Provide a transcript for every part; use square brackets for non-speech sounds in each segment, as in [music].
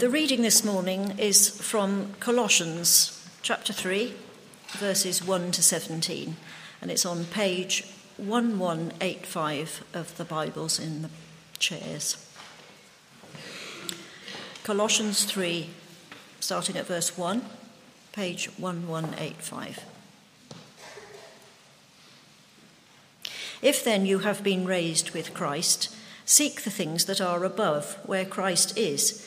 The reading this morning is from Colossians chapter 3, verses 1 to 17, and it's on page 1185 of the Bibles in the chairs. Colossians 3, starting at verse 1, page 1185. If then you have been raised with Christ, seek the things that are above, where Christ is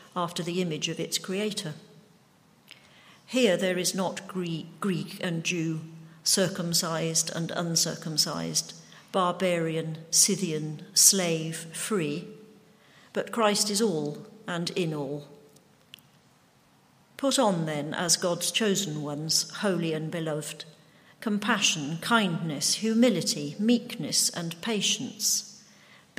after the image of its creator. Here there is not Greek and Jew, circumcised and uncircumcised, barbarian, Scythian, slave, free, but Christ is all and in all. Put on then, as God's chosen ones, holy and beloved, compassion, kindness, humility, meekness, and patience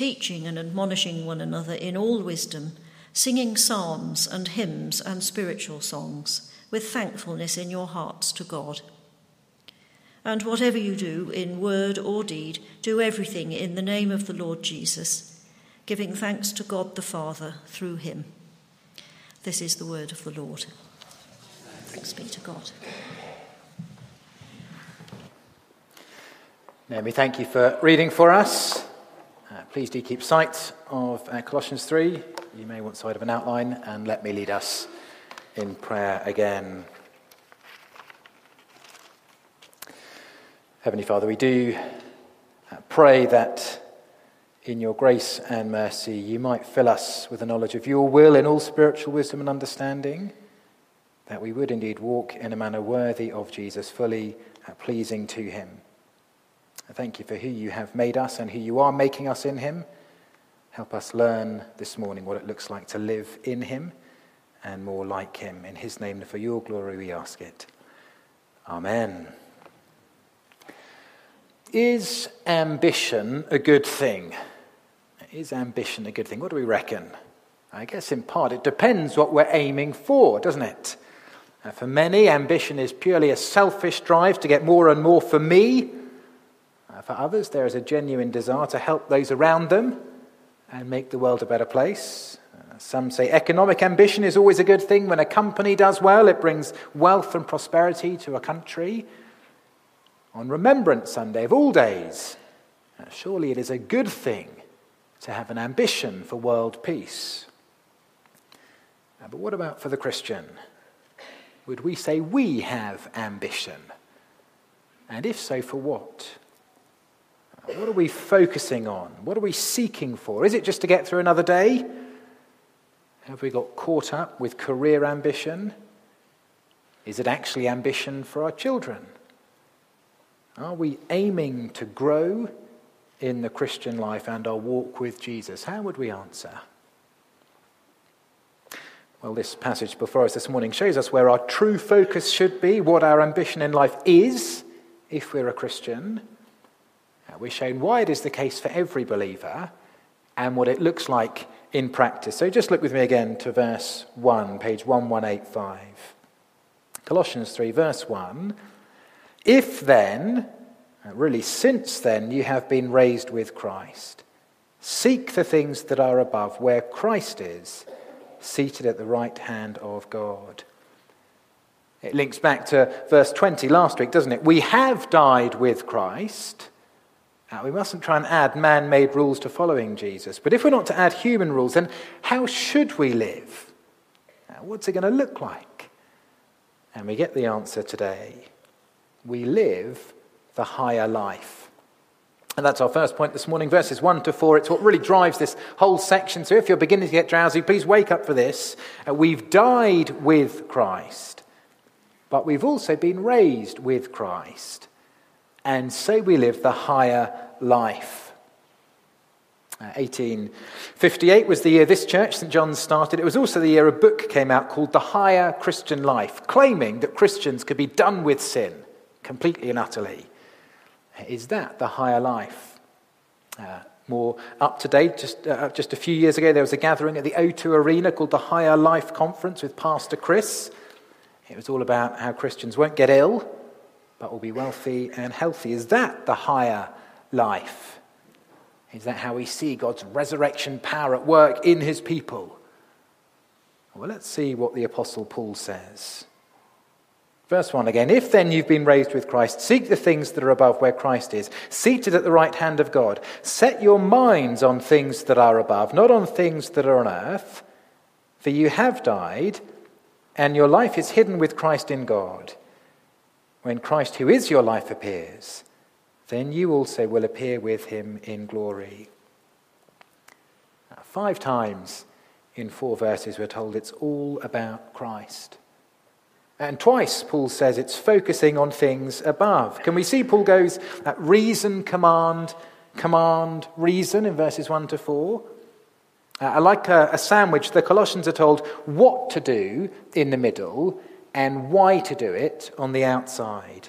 teaching and admonishing one another in all wisdom, singing psalms and hymns and spiritual songs, with thankfulness in your hearts to God. And whatever you do, in word or deed, do everything in the name of the Lord Jesus, giving thanks to God the Father through him. This is the word of the Lord. Thanks be to God. Naomi, thank you for reading for us. Please do keep sight of uh, Colossians 3. You may want sight of an outline, and let me lead us in prayer again. Heavenly Father, we do uh, pray that in your grace and mercy you might fill us with a knowledge of your will in all spiritual wisdom and understanding, that we would indeed walk in a manner worthy of Jesus, fully uh, pleasing to him. I thank you for who you have made us and who you are making us in him. Help us learn this morning what it looks like to live in him and more like him. In his name and for your glory we ask it. Amen. Is ambition a good thing? Is ambition a good thing? What do we reckon? I guess in part it depends what we're aiming for, doesn't it? Uh, for many, ambition is purely a selfish drive to get more and more for me for others, there is a genuine desire to help those around them and make the world a better place. Uh, some say economic ambition is always a good thing. When a company does well, it brings wealth and prosperity to a country. On Remembrance Sunday of all days, uh, surely it is a good thing to have an ambition for world peace. Uh, but what about for the Christian? Would we say we have ambition? And if so, for what? What are we focusing on? What are we seeking for? Is it just to get through another day? Have we got caught up with career ambition? Is it actually ambition for our children? Are we aiming to grow in the Christian life and our walk with Jesus? How would we answer? Well, this passage before us this morning shows us where our true focus should be, what our ambition in life is, if we're a Christian. We're shown why it is the case for every believer and what it looks like in practice. So just look with me again to verse 1, page 1185. Colossians 3, verse 1. If then, uh, really since then, you have been raised with Christ, seek the things that are above, where Christ is, seated at the right hand of God. It links back to verse 20 last week, doesn't it? We have died with Christ. We mustn't try and add man made rules to following Jesus. But if we're not to add human rules, then how should we live? What's it going to look like? And we get the answer today. We live the higher life. And that's our first point this morning, verses 1 to 4. It's what really drives this whole section. So if you're beginning to get drowsy, please wake up for this. Uh, we've died with Christ, but we've also been raised with Christ and so we live the higher life. Uh, 1858 was the year this church, St. John's, started. It was also the year a book came out called The Higher Christian Life, claiming that Christians could be done with sin completely and utterly. Is that the higher life? Uh, more up to date, just, uh, just a few years ago, there was a gathering at the O2 Arena called the Higher Life Conference with Pastor Chris. It was all about how Christians won't get ill, but will be wealthy and healthy. Is that the higher life? Is that how we see God's resurrection power at work in his people? Well, let's see what the Apostle Paul says. Verse 1 again If then you've been raised with Christ, seek the things that are above where Christ is, seated at the right hand of God. Set your minds on things that are above, not on things that are on earth. For you have died, and your life is hidden with Christ in God. When Christ, who is your life, appears, then you also will appear with him in glory. Five times in four verses, we're told it's all about Christ. And twice, Paul says it's focusing on things above. Can we see Paul goes at reason, command, command, reason in verses 1 to 4? Uh, like a, a sandwich, the Colossians are told what to do in the middle and why to do it on the outside.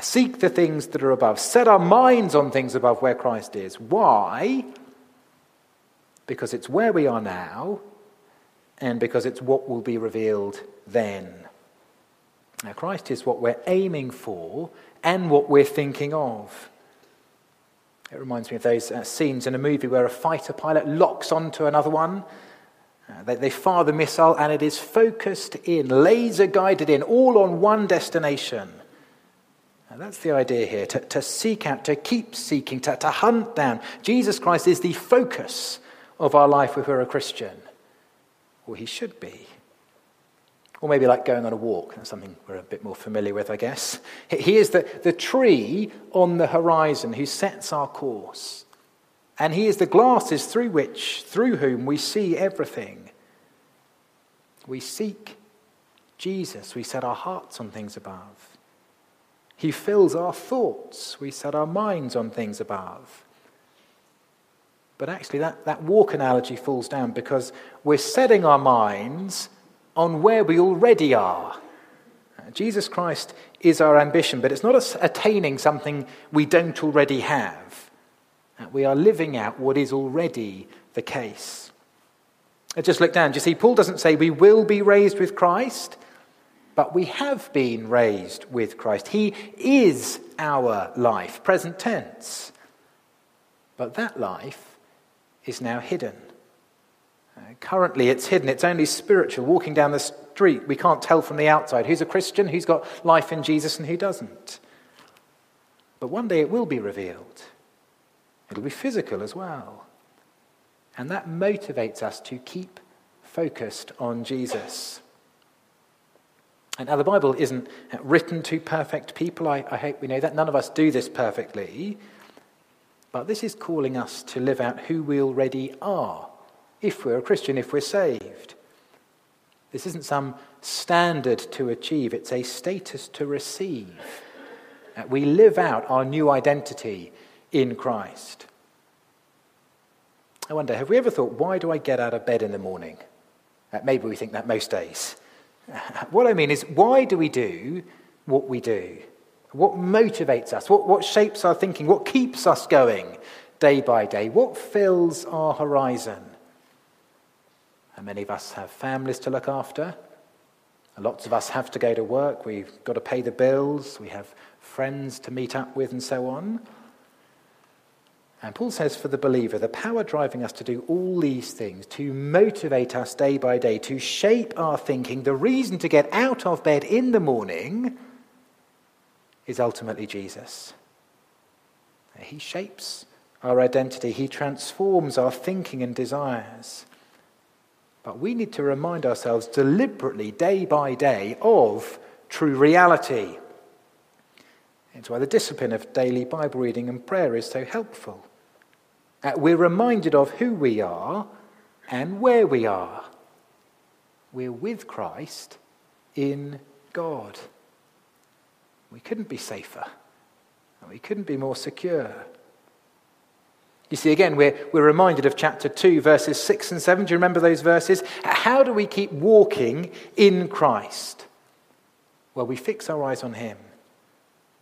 Seek the things that are above. Set our minds on things above where Christ is. Why? Because it's where we are now, and because it's what will be revealed then. Now, Christ is what we're aiming for and what we're thinking of. It reminds me of those uh, scenes in a movie where a fighter pilot locks onto another one Uh, they, they fire the missile and it is focused in, laser guided in, all on one destination. And that's the idea here to, to seek out, to keep seeking, to, to hunt down. Jesus Christ is the focus of our life if we're a Christian. Or he should be. Or maybe like going on a walk. That's something we're a bit more familiar with, I guess. He is the, the tree on the horizon who sets our course. And he is the glasses through which, through whom we see everything. We seek Jesus. We set our hearts on things above. He fills our thoughts. We set our minds on things above. But actually, that, that walk analogy falls down because we're setting our minds on where we already are. Jesus Christ is our ambition, but it's not attaining something we don't already have. We are living out what is already the case. Just look down. Do you see, Paul doesn't say we will be raised with Christ, but we have been raised with Christ. He is our life, present tense. But that life is now hidden. Uh, currently, it's hidden. It's only spiritual. Walking down the street, we can't tell from the outside who's a Christian, who's got life in Jesus, and who doesn't. But one day it will be revealed. It'll be physical as well. And that motivates us to keep focused on Jesus. And now, the Bible isn't written to perfect people. I, I hope we know that. None of us do this perfectly. But this is calling us to live out who we already are, if we're a Christian, if we're saved. This isn't some standard to achieve, it's a status to receive. Uh, we live out our new identity in Christ. I wonder, have we ever thought, why do I get out of bed in the morning? Uh, maybe we think that most days. [laughs] what I mean is, why do we do what we do? What motivates us? What, what shapes our thinking? What keeps us going day by day? What fills our horizon? And many of us have families to look after. Lots of us have to go to work. We've got to pay the bills. We have friends to meet up with, and so on. And Paul says for the believer, the power driving us to do all these things, to motivate us day by day, to shape our thinking, the reason to get out of bed in the morning is ultimately Jesus. He shapes our identity, He transforms our thinking and desires. But we need to remind ourselves deliberately, day by day, of true reality. It's why the discipline of daily Bible reading and prayer is so helpful. Uh, we're reminded of who we are and where we are. We're with Christ in God. We couldn't be safer. And We couldn't be more secure. You see, again, we're, we're reminded of chapter 2, verses 6 and 7. Do you remember those verses? How do we keep walking in Christ? Well, we fix our eyes on Him.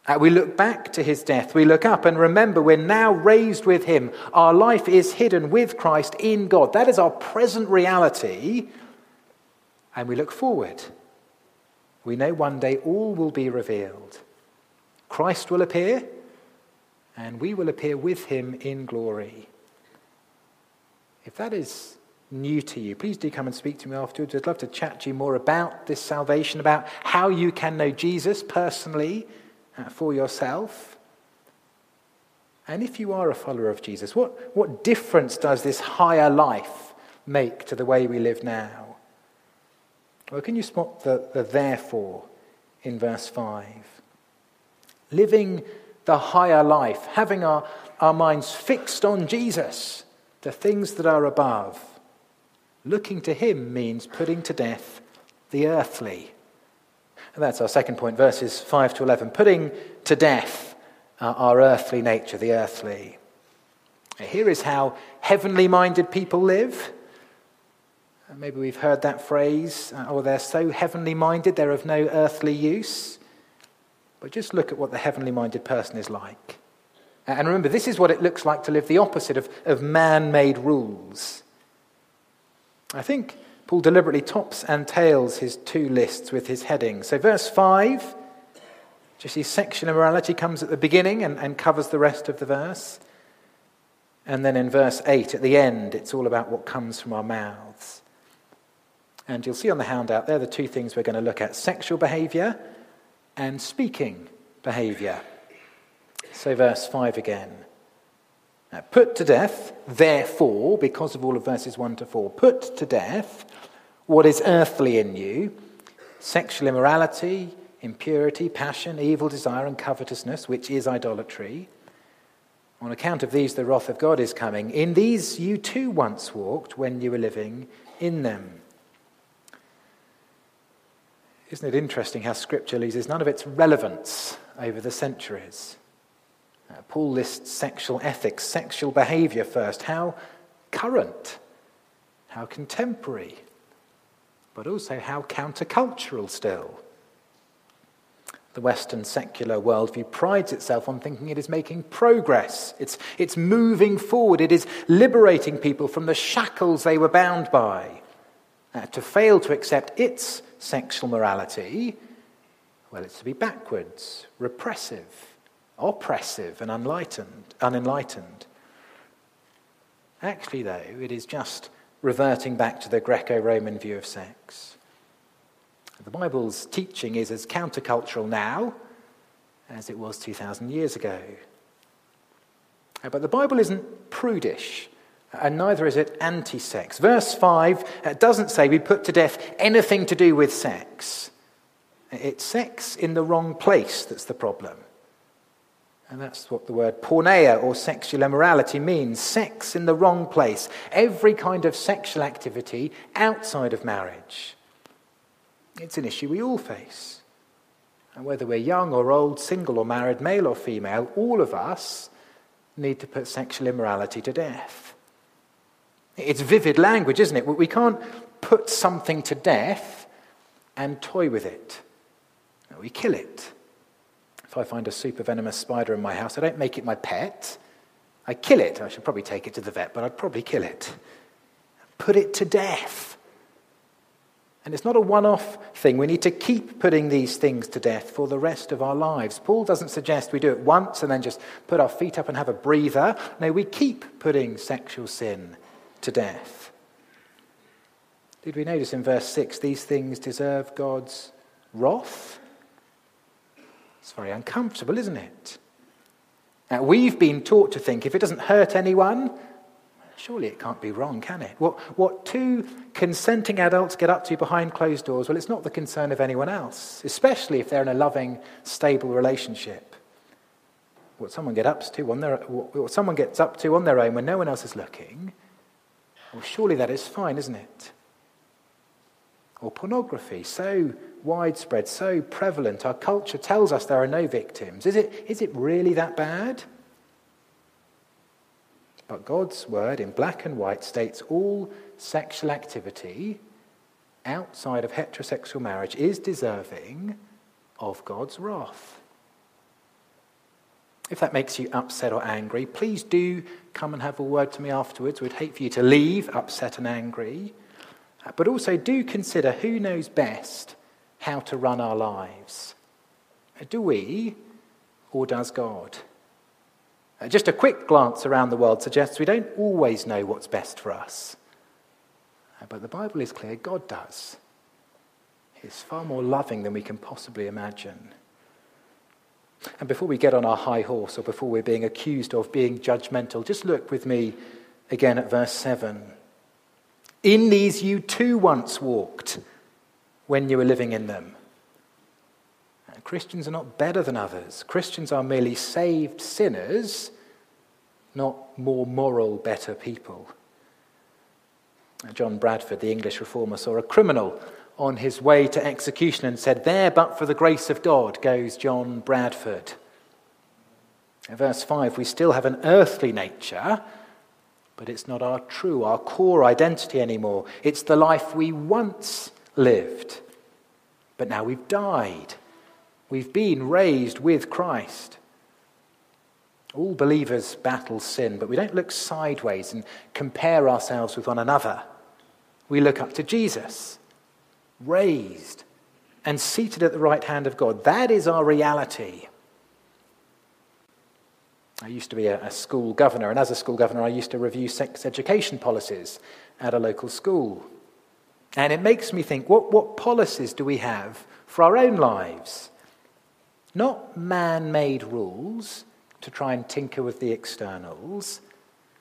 Uh, we look back to his death. We look up and remember we're now raised with him. Our life is hidden with Christ in God. That is our present reality. And we look forward. We know one day all will be revealed. Christ will appear, and we will appear with him in glory. If that is new to you, please do come and speak to me afterwards. I'd love to chat to you more about this salvation, about how you can know Jesus personally Uh, for yourself. And if you are a follower of Jesus, what, what difference does this higher life make to the way we live now? Well, can you spot the, the therefore in verse 5? Living the higher life, having our, our minds fixed on Jesus, the things that are above. Looking to him means putting to death the earthly. And that's our second point, verses 5 to 11. Putting to death uh, our earthly nature, the earthly. Here is how heavenly minded people live. Maybe we've heard that phrase, uh, or oh, they're so heavenly minded, they're of no earthly use. But just look at what the heavenly minded person is like. And remember, this is what it looks like to live the opposite of, of man made rules. I think Paul deliberately tops and tails his two lists with his heading. So, verse 5, just see sexual immorality comes at the beginning and, and covers the rest of the verse. And then in verse 8, at the end, it's all about what comes from our mouths. And you'll see on the handout there the two things we're going to look at sexual behavior and speaking behavior. So, verse 5 again. Put to death, therefore, because of all of verses 1 to 4, put to death what is earthly in you sexual immorality, impurity, passion, evil desire, and covetousness, which is idolatry. On account of these, the wrath of God is coming. In these you too once walked when you were living in them. Isn't it interesting how Scripture loses none of its relevance over the centuries? Uh, Paul lists sexual ethics, sexual behavior first. How current, how contemporary, but also how countercultural still. The Western secular worldview prides itself on thinking it is making progress. It's, it's moving forward. It is liberating people from the shackles they were bound by. Uh, to fail to accept its sexual morality, well, it's to be backwards, repressive, oppressive, and unenlightened. unenlightened. Actually, though, it is just reverting back to the Greco Roman view of sex. The Bible's teaching is as countercultural now as it was 2,000 years ago. But the Bible isn't prudish, and neither is it anti sex. Verse 5 uh, doesn't say we put to death anything to do with sex. It's sex in the wrong place that's the problem. And that's what the word porneia or sexual immorality means sex in the wrong place. Every kind of sexual activity outside of marriage. It's an issue we all face. And whether we're young or old, single or married, male or female, all of us need to put sexual immorality to death. It's vivid language, isn't it? We can't put something to death and toy with it. We kill it. If I find a super venomous spider in my house, I don't make it my pet. I kill it. I should probably take it to the vet, but I'd probably kill it. Put it to death. And it's not a one off thing. We need to keep putting these things to death for the rest of our lives. Paul doesn't suggest we do it once and then just put our feet up and have a breather. No, we keep putting sexual sin to death. Did we notice in verse 6 these things deserve God's wrath? It's very uncomfortable, isn't it? Now, we've been taught to think if it doesn't hurt anyone, surely it can't be wrong, can it? What, what two consenting adults get up to behind closed doors, well, it's not the concern of anyone else, especially if they're in a loving, stable relationship. What someone, get up to on their, what someone gets up to on their own when no one else is looking, well, surely that is fine, isn't it? Or pornography, so widespread, so prevalent. Our culture tells us there are no victims. Is it, is it really that bad? But God's word in black and white states all sexual activity outside of heterosexual marriage is deserving of God's wrath. If that makes you upset or angry, please do come and have a word to me afterwards. We'd hate for you to leave upset and angry. But also do consider who knows best how to run our lives. Do we, or does God? Uh, just a quick glance around the world suggests we don't always know what's best for us. Uh, but the Bible is clear God does. He's far more loving than we can possibly imagine. And before we get on our high horse or before we're being accused of being judgmental, just look with me again at verse 7. In these you too once walked when you were living in them. Christians are not better than others. Christians are merely saved sinners, not more moral, better people. John Bradford, the English reformer, saw a criminal on his way to execution and said, There, but for the grace of God, goes John Bradford. In verse 5, we still have an earthly nature, but it's not our true, our core identity anymore. It's the life we once lived. But now we've died. We've been raised with Christ. All believers battle sin, but we don't look sideways and compare ourselves with one another. We look up to Jesus, raised and seated at the right hand of God. That is our reality. I used to be a, a, school governor, and as a school governor, I used to review sex education policies at a local school. And it makes me think what, what policies do we have for our own lives? Not man made rules to try and tinker with the externals,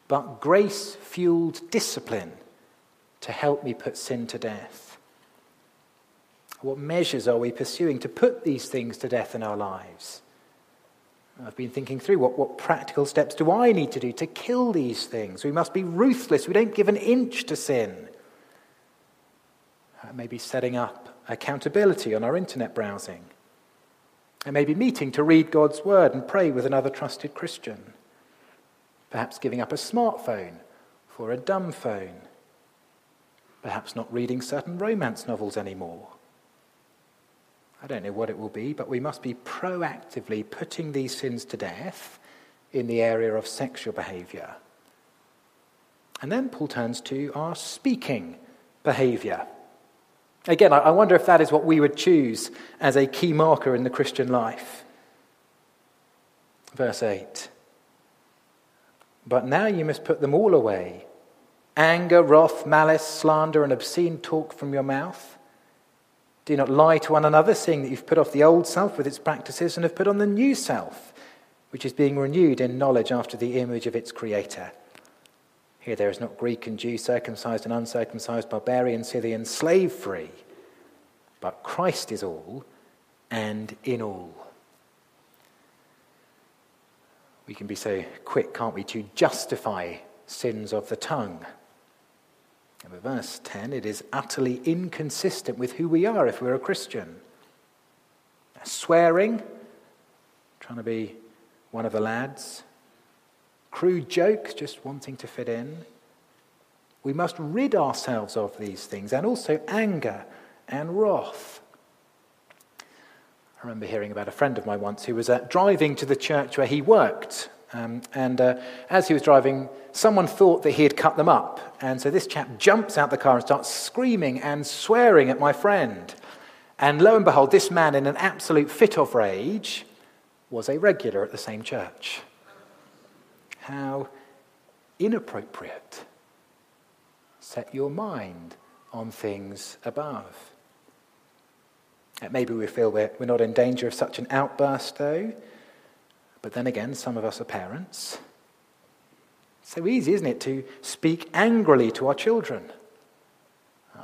but grace fueled discipline to help me put sin to death. What measures are we pursuing to put these things to death in our lives? I've been thinking through what, what practical steps do I need to do to kill these things? We must be ruthless. We don't give an inch to sin. Uh, maybe setting up accountability on our internet browsing. It may be meeting to read God's word and pray with another trusted Christian. Perhaps giving up a smartphone for a dumb phone. Perhaps not reading certain romance novels anymore. I don't know what it will be, but we must be proactively putting these sins to death in the area of sexual behavior. And then Paul turns to our speaking behavior. Again, I wonder if that is what we would choose as a key marker in the Christian life. Verse 8 But now you must put them all away anger, wrath, malice, slander, and obscene talk from your mouth. Do not lie to one another, seeing that you've put off the old self with its practices and have put on the new self, which is being renewed in knowledge after the image of its creator. Here there is not Greek and Jew, circumcised and uncircumcised, barbarian, Scythian, slave free, but Christ is all and in all. We can be so quick, can't we, to justify sins of the tongue. And verse 10, it is utterly inconsistent with who we are if we're a Christian. Swearing, trying to be one of the lads, crude jokes, just wanting to fit in. We must rid ourselves of these things and also anger and wrath. I remember hearing about a friend of mine once who was uh, driving to the church where he worked Um, and uh, as he was driving, someone thought that he had cut them up. And so this chap jumps out the car and starts screaming and swearing at my friend. And lo and behold, this man, in an absolute fit of rage, was a regular at the same church. How inappropriate. Set your mind on things above. Maybe we feel we're, we're not in danger of such an outburst, though. But then again, some of us are parents. so easy, isn't it, to speak angrily to our children?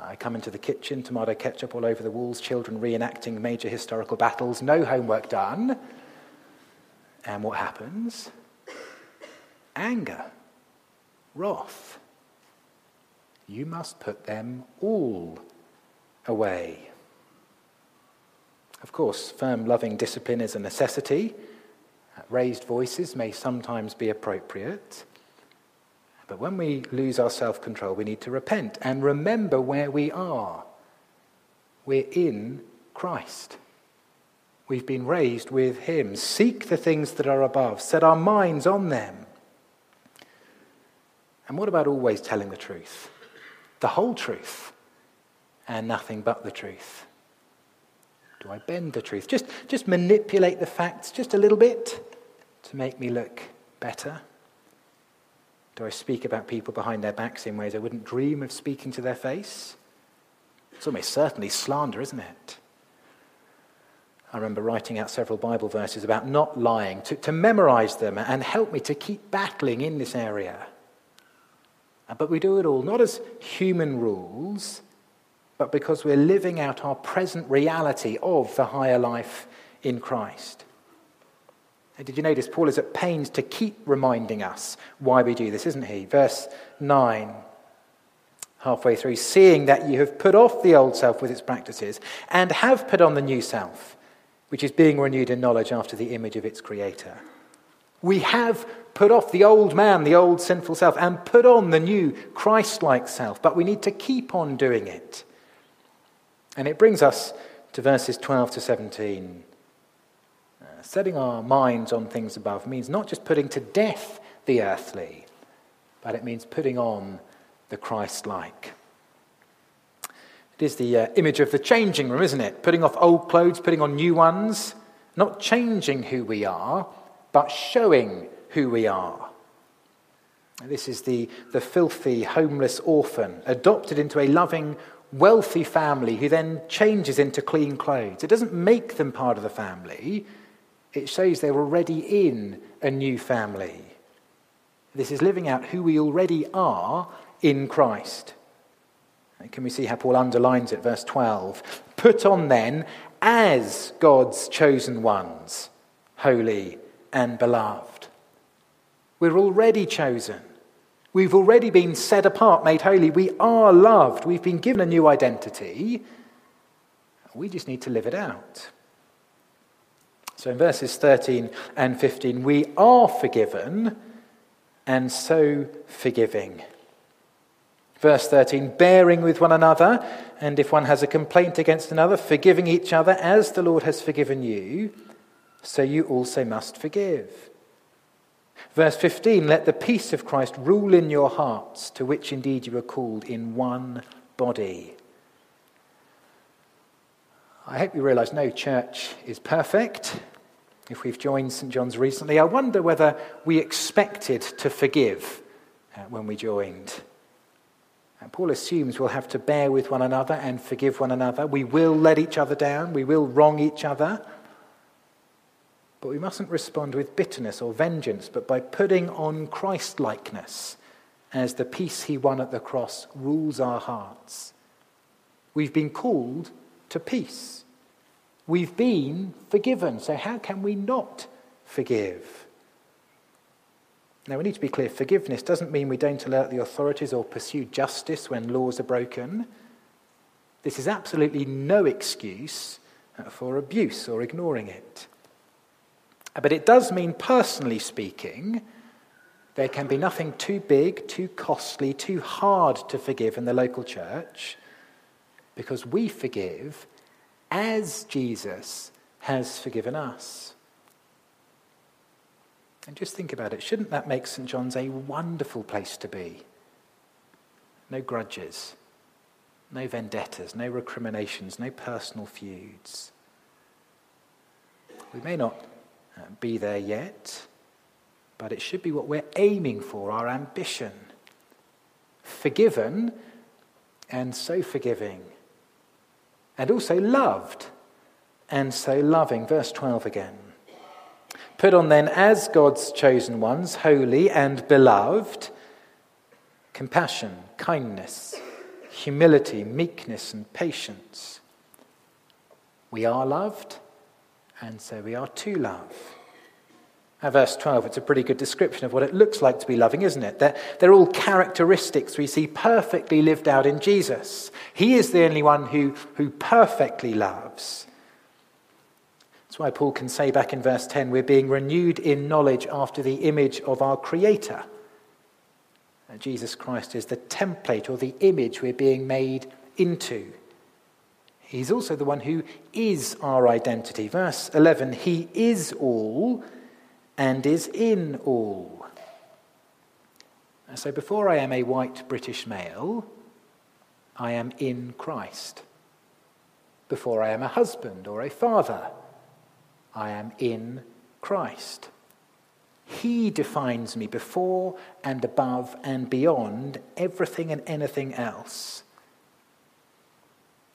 I come into the kitchen, tomato ketchup all over the walls, children reenacting major historical battles, no homework done. And what happens? Anger, wrath. You must put them all away. Of course, firm, loving discipline is a necessity. Raised voices may sometimes be appropriate. But when we lose our self control, we need to repent and remember where we are. We're in Christ. We've been raised with Him. Seek the things that are above, set our minds on them. And what about always telling the truth? The whole truth and nothing but the truth. Do I bend the truth? Just, just manipulate the facts just a little bit to make me look better? Do I speak about people behind their backs in ways I wouldn't dream of speaking to their face? It's almost certainly slander, isn't it? I remember writing out several Bible verses about not lying, to, to memorize them and help me to keep battling in this area. Uh, but we do it all not as human rules, but because we're living out our present reality of the higher life in Christ. And did you notice Paul is at pains to keep reminding us why we do this, isn't he? Verse 9, halfway through, seeing that you have put off the old self with its practices and have put on the new self, which is being renewed in knowledge after the image of its creator. We have put off the old man, the old sinful self, and put on the new Christ like self, but we need to keep on doing it. And it brings us to verses 12 to 17. Uh, setting our minds on things above means not just putting to death the earthly, but it means putting on the Christ like. It is the uh, image of the changing room, isn't it? Putting off old clothes, putting on new ones, not changing who we are, but showing who we are. This is the, the filthy, homeless orphan, adopted into a loving, wealthy family who then changes into clean clothes. It doesn't make them part of the family, it shows they're already in a new family. This is living out who we already are in Christ. Can we see how Paul underlines it? Verse 12. Put on then as God's chosen ones, holy and beloved. We're already chosen. We've already been set apart, made holy. We are loved. We've been given a new identity. We just need to live it out. So in verses 13 and 15, we are forgiven and so forgiving. Verse 13, bearing with one another, and if one has a complaint against another, forgiving each other as the Lord has forgiven you, so you also must forgive. Verse 15 Let the peace of Christ rule in your hearts, to which indeed you are called in one body. I hope you realize no church is perfect. If we've joined St. John's recently, I wonder whether we expected to forgive uh, when we joined. And Paul assumes we'll have to bear with one another and forgive one another. We will let each other down. We will wrong each other. But we mustn't respond with bitterness or vengeance, but by putting on Christ likeness as the peace he won at the cross rules our hearts. We've been called to peace. We've been forgiven, so how can we not forgive? Now, we need to be clear forgiveness doesn't mean we don't alert the authorities or pursue justice when laws are broken. This is absolutely no excuse for abuse or ignoring it. But it does mean, personally speaking, there can be nothing too big, too costly, too hard to forgive in the local church because we forgive as Jesus has forgiven us. And just think about it. Shouldn't that make St. John's a wonderful place to be? No grudges, no vendettas, no recriminations, no personal feuds. We may not Uh, be there yet, but it should be what we're aiming for, our ambition. Forgiven and so forgiving, and also loved and so loving. Verse 12 again. Put on then, as God's chosen ones, holy and beloved, compassion, kindness, humility, meekness, and patience. We are loved, and so we are to love. At verse 12, it's a pretty good description of what it looks like to be loving, isn't it? They're, they're all characteristics we see perfectly lived out in Jesus. He is the only one who, who perfectly loves. That's why Paul can say back in verse 10 we're being renewed in knowledge after the image of our Creator. Jesus Christ is the template or the image we're being made into. He's also the one who is our identity. Verse 11 He is all and is in all. So before I am a white British male, I am in Christ. Before I am a husband or a father, I am in Christ. He defines me before and above and beyond everything and anything else.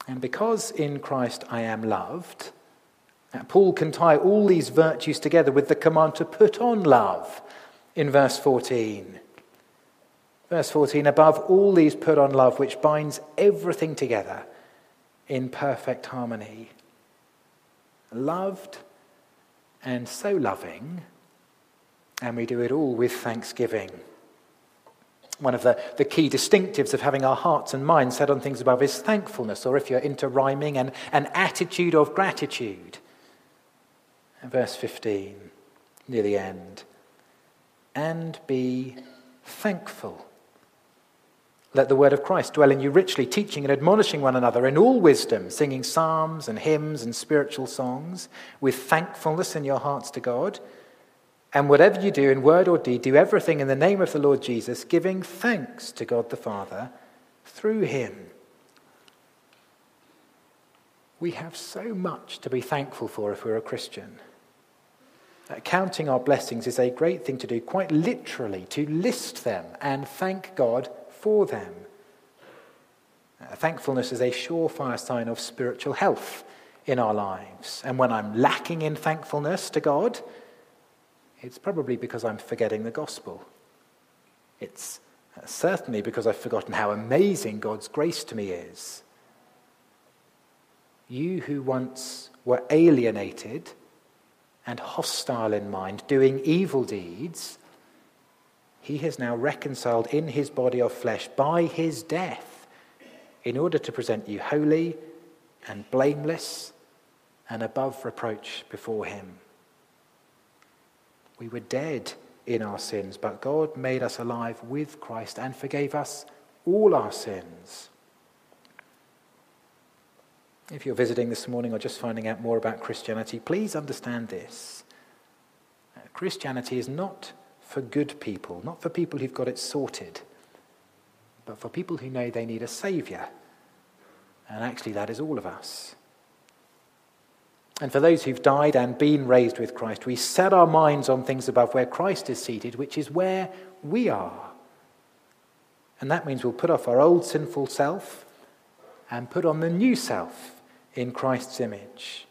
And because in Christ I am loved, Paul can tie all these virtues together with the command to put on love in verse 14. Verse 14, above all these put on love, which binds everything together in perfect harmony. Loved and so loving, and we do it all with thanksgiving. One of the, the key distinctives of having our hearts and minds set on things above is thankfulness, or if you're into rhyming, an, an attitude of gratitude. Verse 15, near the end. And be thankful. Let the word of Christ dwell in you richly, teaching and admonishing one another in all wisdom, singing psalms and hymns and spiritual songs with thankfulness in your hearts to God. And whatever you do in word or deed, do everything in the name of the Lord Jesus, giving thanks to God the Father through him. We have so much to be thankful for if we're a Christian. Uh, counting our blessings is a great thing to do, quite literally, to list them and thank God for them. Uh, thankfulness is a surefire sign of spiritual health in our lives. And when I'm lacking in thankfulness to God, it's probably because I'm forgetting the gospel. It's uh, certainly because I've forgotten how amazing God's grace to me is. You who once were alienated and hostile in mind, doing evil deeds, he has now reconciled in his body of flesh by his death in order to present you holy and blameless and above reproach before him. We were dead in our sins, but God made us alive with Christ and forgave us all our sins. If you're visiting this morning or just finding out more about Christianity, please understand this. Uh, Christianity is not for good people, not for people who've got it sorted, but for people who know they need a Saviour. And actually, that is all of us. And for those who've died and been raised with Christ, we set our minds on things above where Christ is seated, which is where we are. And that means we'll put off our old sinful self and put on the new self in Christ's image.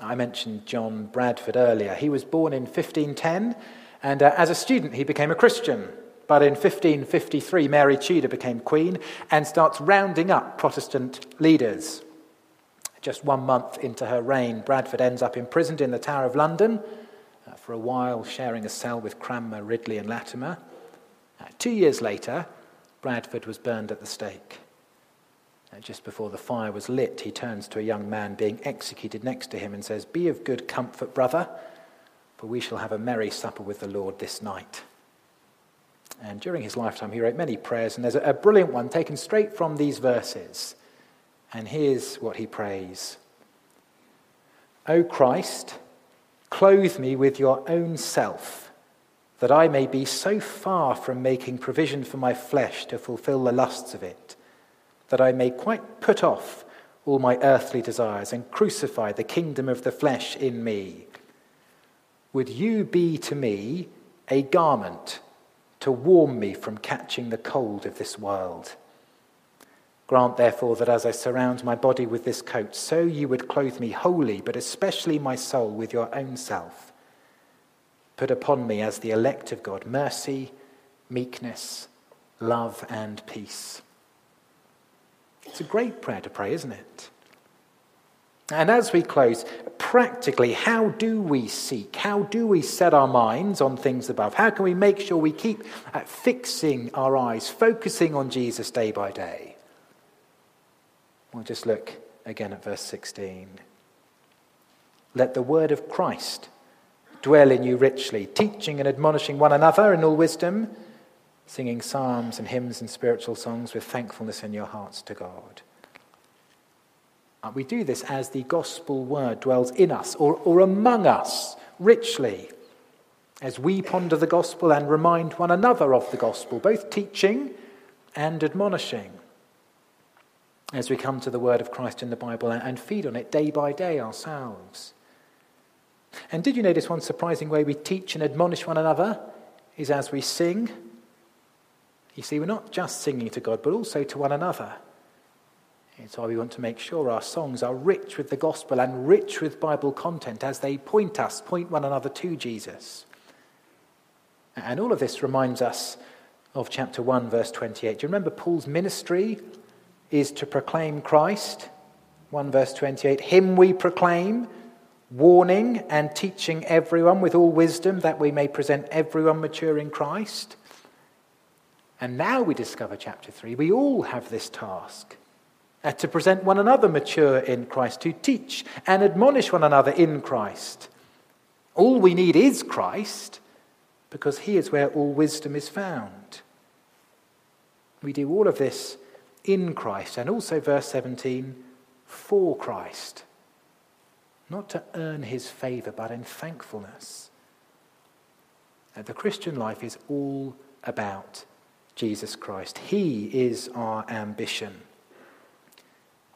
I mentioned John Bradford earlier. He was born in 1510, and uh, as a student, he became a Christian. But in 1553, Mary Tudor became queen and starts rounding up Protestant leaders. Just one month into her reign, Bradford ends up imprisoned in the Tower of London, uh, for a while sharing a cell with Cranmer, Ridley, and Latimer. Uh, two years later, Bradford was burned at the stake. Just before the fire was lit, he turns to a young man being executed next to him and says, Be of good comfort, brother, for we shall have a merry supper with the Lord this night. And during his lifetime, he wrote many prayers, and there's a brilliant one taken straight from these verses. And here's what he prays O Christ, Clothe me with your own self, that I may be so far from making provision for my flesh to fulfill the lusts of it, that I may quite put off all my earthly desires and crucify the kingdom of the flesh in me. Would you be to me a garment to warm me from catching the cold of this world? Grant, therefore, that as I surround my body with this coat, so you would clothe me wholly, but especially my soul, with your own self. Put upon me, as the elect of God, mercy, meekness, love, and peace. It's a great prayer to pray, isn't it? And as we close, practically, how do we seek? How do we set our minds on things above? How can we make sure we keep uh, fixing our eyes, focusing on Jesus day by day? We'll just look again at verse 16. Let the word of Christ dwell in you richly, teaching and admonishing one another in all wisdom, singing psalms and hymns and spiritual songs with thankfulness in your hearts to God. Uh, we do this as the gospel word dwells in us or, or among us richly, as we ponder the gospel and remind one another of the gospel, both teaching and admonishing as we come to the word of Christ in the Bible and feed on it day by day ourselves. And did you notice one surprising way we teach and admonish one another is as we sing? You see, we're not just singing to God, but also to one another. It's why we want to make sure our songs are rich with the gospel and rich with Bible content as they point us, point one another to Jesus. And all of this reminds us of chapter 1, verse 28. Do you remember Paul's ministry is to proclaim Christ. 1 verse 28 Him we proclaim, warning and teaching everyone with all wisdom that we may present everyone mature in Christ. And now we discover chapter 3, we all have this task uh, to present one another mature in Christ, to teach and admonish one another in Christ. All we need is Christ because he is where all wisdom is found. We do all of this in Christ, and also verse 17, for Christ. Not to earn his favor, but in thankfulness. And the Christian life is all about Jesus Christ. He is our ambition.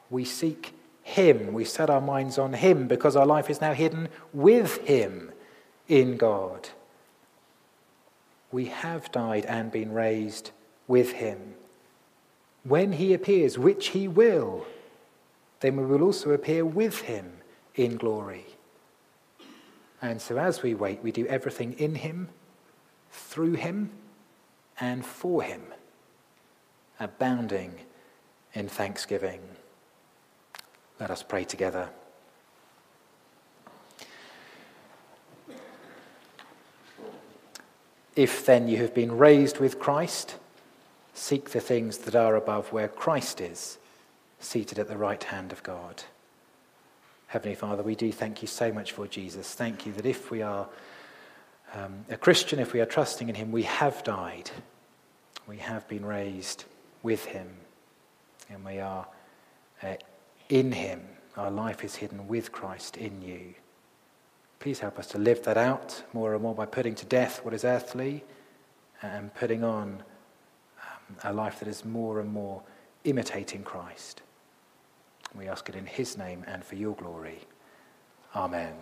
We seek him, we set our minds on him because our life is now hidden with him in God. We have died and been raised with him when he appears, which he will, then we will also appear with him in glory. And so as we wait, we do everything in him, through him, and for him, abounding in thanksgiving. Let us pray together. If then you have been raised with Christ, Seek the things that are above where Christ is, seated at the right hand of God. Heavenly Father, we do thank you so much for Jesus. Thank you that if we are um, a Christian, if we are trusting in him, we have died. We have been raised with him. And we are uh, in him. Our life is hidden with Christ in you. Please help us to live that out more and more by putting to death what is earthly and putting on a life that is more and more imitating Christ. We ask it in his name and for your glory. Amen.